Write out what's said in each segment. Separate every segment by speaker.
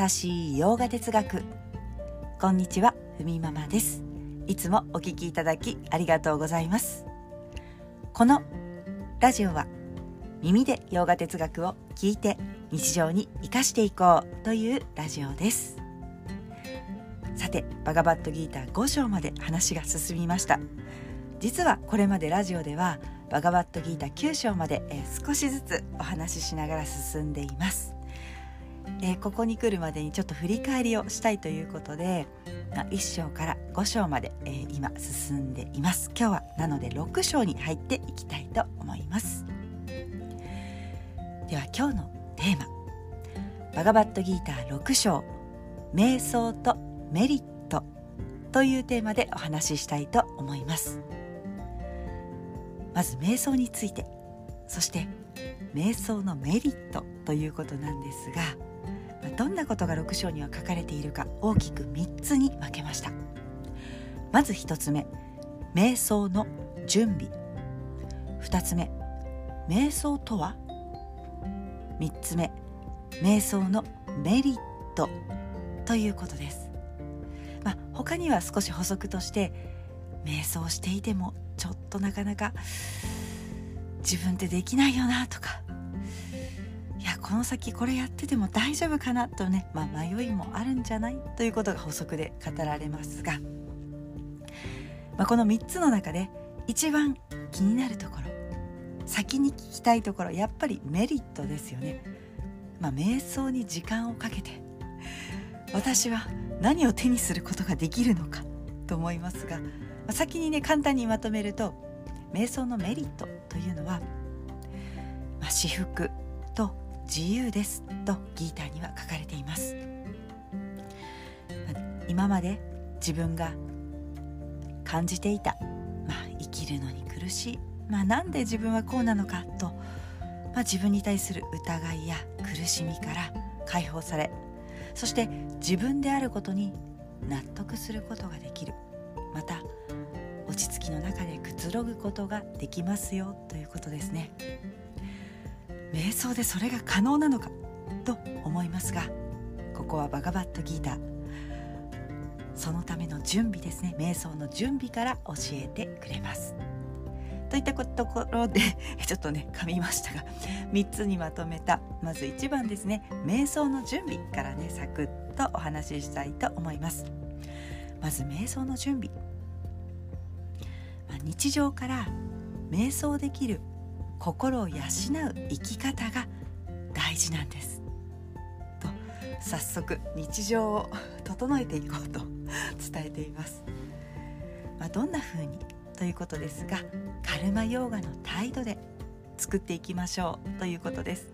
Speaker 1: 優しい洋画哲学。こんにちはふみママです。いつもお聞きいただきありがとうございます。このラジオは耳で洋画哲学を聞いて日常に生かしていこうというラジオです。さてバガバットギーター5章まで話が進みました。実はこれまでラジオではバガバットギーター9章まで、えー、少しずつお話ししながら進んでいます。えー、ここに来るまでにちょっと振り返りをしたいということで、まあ、1章から5章まで、えー、今進んでいます。今日はなので6章に入っていきたいと思います。では今日のテーマ。バガバットギーター6章瞑想とメリットというテーマでお話ししたいと思います。まず瞑想についてそして瞑想のメリットということなんですがどんなことが6章には書かれているか大きく3つに分けました。まず1つ目瞑想の準備。2つ目瞑想とは？3つ目瞑想のメリット。ということです、まあ、他には少し補足として瞑想していてもちょっとなかなか自分ってできないよなとかこの先これやってても大丈夫かなとね、まあ、迷いもあるんじゃないということが補足で語られますが、まあ、この3つの中で一番気になるところ先に聞きたいところやっぱりメリットですよね。まあ、瞑想に時間をかけて私は何を手にすることができるのかと思いますが、ま、先にね簡単にまとめると瞑想のメリットというのは、まあ、私服自由ですとギーターには書かれています今まで自分が感じていた、まあ、生きるのに苦しい、まあ、なんで自分はこうなのかと、まあ、自分に対する疑いや苦しみから解放されそして自分であることに納得することができるまた落ち着きの中でくつろぐことができますよということですね。瞑想でそれが可能なのかと思いますがここはバガバットギーター。そのための準備ですね。瞑想の準備から教えてくれます。といったところで ちょっとね噛みましたが3つにまとめたまず1番ですね。瞑想の準備からねサクッとお話ししたいと思います。まず瞑想の準備、まあ、日常から瞑想できる心を養う生き方が大事なんです。と早速日常を整えていこうと 伝えています、まあ、どんな風に？ということですがカルマヨーガの態度で作っていきましょうということです。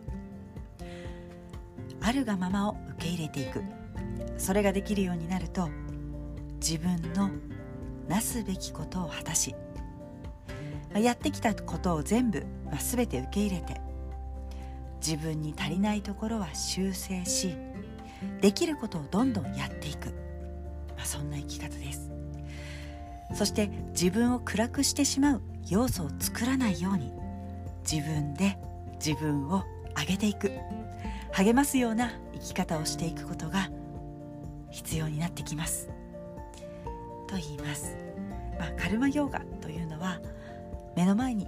Speaker 1: あるがままを受け入れていく。それができるようになると自分のなすべきことを果たしやってきたことを全部、まあ、全て受け入れて自分に足りないところは修正しできることをどんどんやっていく、まあ、そんな生き方です。そして自分を暗くしてしまう要素を作らないように自分で自分を上げていく。励ますような生き方をしていくことが必要になってきます。と言います、まあ、カルマヨーガというのは目の前に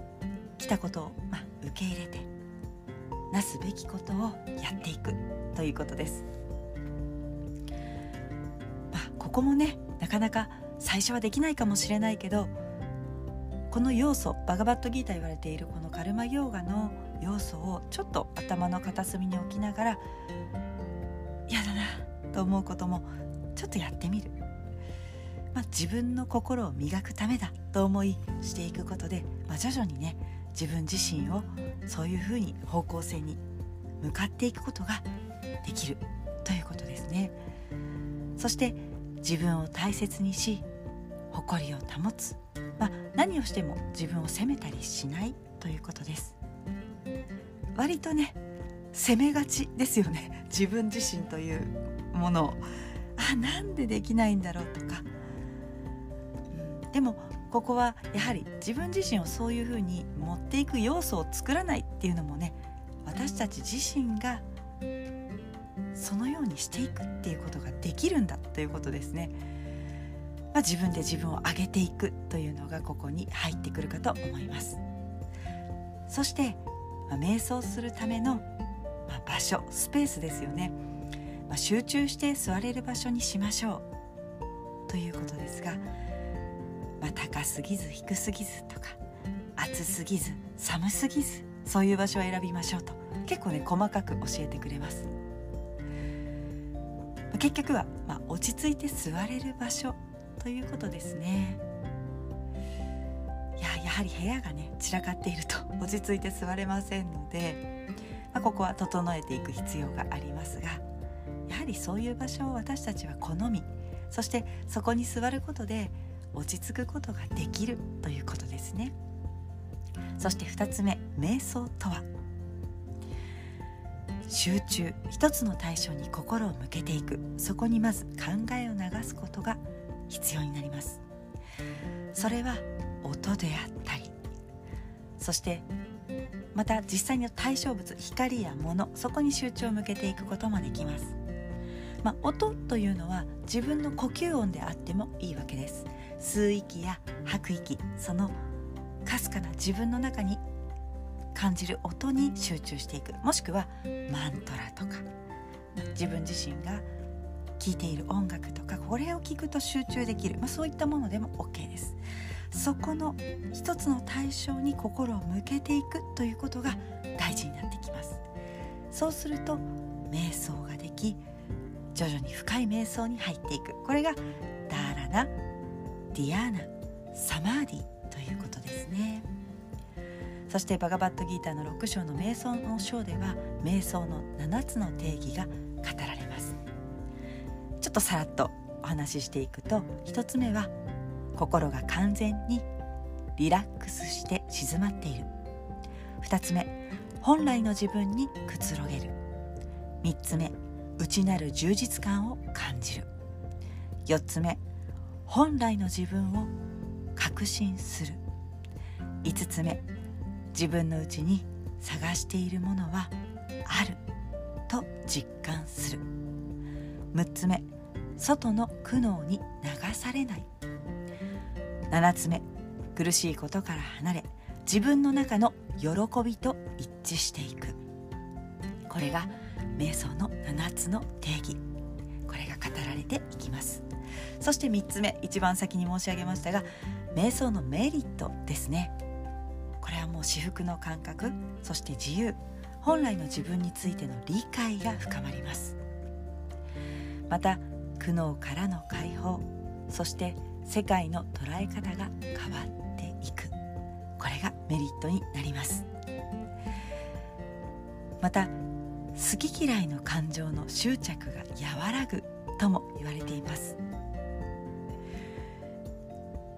Speaker 1: 来たことを、まあ、受け入れてなすべきことをやっていくということです。まあ、ここもねなかなか最初はできないかもしれないけどこの要素バガバットギータ言われているこのカルマヨーガの要素をちょっと頭の片隅に置きながら嫌だなと思うこともちょっとやってみるまあ、自分の心を磨くためだと思いしていくことで、まあ、徐々にね自分自身をそういうふうに方向性に向かっていくことができるということですね。そして自分を大切にし誇りを保つ、まあ、何をしても自分を責めたりしないということです。割とね責めがちですよね。自分自身というものを。あなんでできないんだろうとか。でもここはやはり自分自身をそういうふうに持っていく要素を作らないっていうのもね私たち自身がそのようにしていくっていうことができるんだということですね。まあ、自分で自分を上げていくというのがここに入ってくるかと思います。そして、まあ、瞑想するための、まあ、場所スペースですよね、ま、集中して座れる場所にしましょうということですが、まあ、高すぎず低すぎずとか暑すぎず寒すぎずそういう場所を選びましょうと結構ね細かく教えてくれます。結局は、まあ、落ち着いて座れる場所ということですね。いややはり部屋がね散らかっていると落ち着いて座れませんので、まあ、ここは整えていく必要がありますがやはりそういう場所を私たちは好みそしてそこに座ることで落ち着くことができるということですね。そして2つ目瞑想とは。集中一つの対象に心を向けていく。そこにまず考えを流すことが必要になります。それは音であったり。そしてまた実際の対象物光や物そこに集中を向けていくこともできます、まあ、音というのは自分の呼吸音であってもいいわけです。吸う息や吐く息そのかすかな自分の中に感じる音に集中していく。もしくはマントラとか自分自身が聴いている音楽とかこれを聞くと集中できる、まあ、そういったものでも OK です。そこの一つの対象に心を向けていくということが大事になってきます。そうすると瞑想ができ徐々に深い瞑想に入っていく。これがダーラナディアーナサマーディということですね。そしてバガバットギーターの6章の瞑想の章では瞑想の7つの定義が語られます。ちょっとさらっとお話ししていくと1つ目は心が完全にリラックスして静まっている。2つ目本来の自分にくつろげる。3つ目内なる充実感を感じる。4つ目本来の自分を確信する。5つ目自分のうちに探しているものはある。と実感する。6つ目外の苦悩に流されない。7つ目苦しいことから離れ自分の中の喜びと一致していく。これが瞑想の7つの定義。ていきます。そして3つ目一番先に申し上げましたが瞑想のメリットですね。これはもう至福の感覚そして自由本来の自分についての理解が深まります。また苦悩からの解放そして世界の捉え方が変わっていく。これがメリットになります。また好き嫌いの感情の執着が和らぐとも言われています。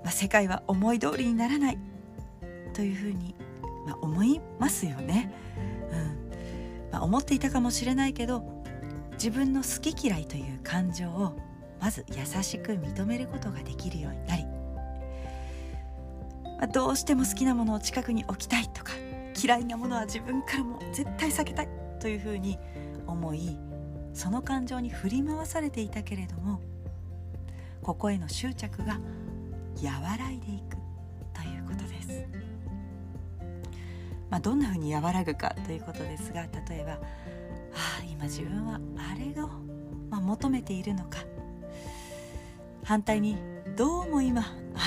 Speaker 1: まあ、世界は思い通りにならない。というふうに、まあ、思いますよね、うん。まあ、思っていたかもしれないけど自分の好き嫌いという感情をまず優しく認めることができるようになり、まあ、どうしても好きなものを近くに置きたいとか嫌いなものは自分からも絶対避けたいというふうに思いその感情に振り回されていたけれどもここへの執着が和らいでいくということです。まあ、どんなふうに和らぐかということですが例えば「ああ今自分はあれが、まあ、求めているのか」反対に「どうも今あ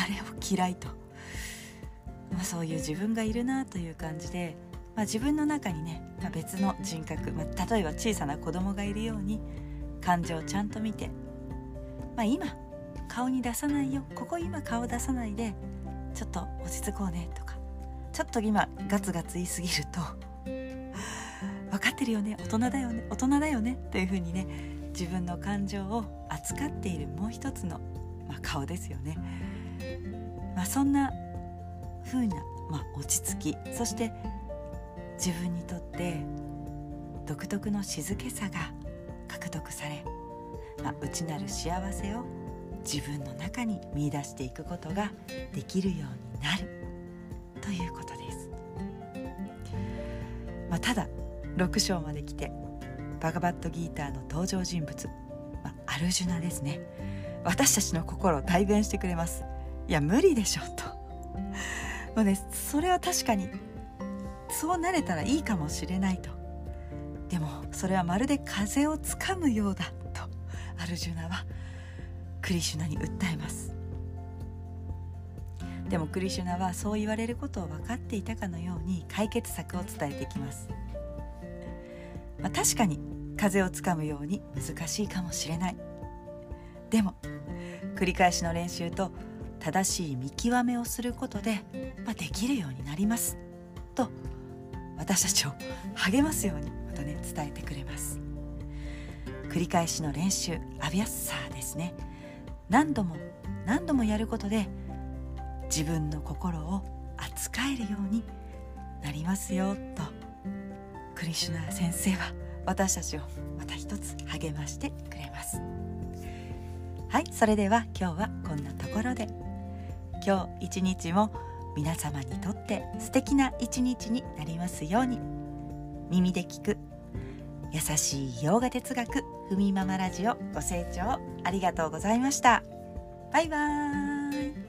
Speaker 1: れを嫌いと」まあ、そういう自分がいるなという感じで、まあ、自分の中にね、まあ、別の人格、まあ、例えば小さな子供がいるように感情をちゃんと見て、まあ、今顔に出さないよここ今顔出さないでちょっと落ち着こうねとかちょっと今ガツガツ言い過ぎると 分かってるよね大人だよね大人だよねというふうにね自分の感情を扱っているもう一つの、まあ、顔ですよね、まあ、そんな風な、まあ、落ち着きそして自分にとって独特の静けさが獲得され、まあ、内なる幸せを自分の中に見出していくことができるようになるということです、まあ、ただ6章まで来てバガバットギーターの登場人物、まあ、アルジュナですね。私たちの心を代弁してくれます。いや無理でしょと。もうねそれは確かにそうなれたらいいかもしれないと。でもそれはまるで風をつかむようだとアルジュナはクリシュナに訴えます。でもクリシュナはそう言われることを分かっていたかのように解決策を伝えてきます、まあ、確かに風をつかむように難しいかもしれない。でも繰り返しの練習と正しい見極めをすることで、まあ、できるようになります。と私たちを励ますようにまたね伝えてくれます。繰り返しの練習アビアッサーですね。何度も何度もやることで自分の心を扱えるようになりますよとクリシュナ先生は私たちをまた一つ励ましてくれます。はいそれでは今日はこんなところで。今日一日も皆様にとって素敵な一日になりますように。耳で聞く優しい洋画哲学ふみママラジオご清聴ありがとうございました。バイバーイ。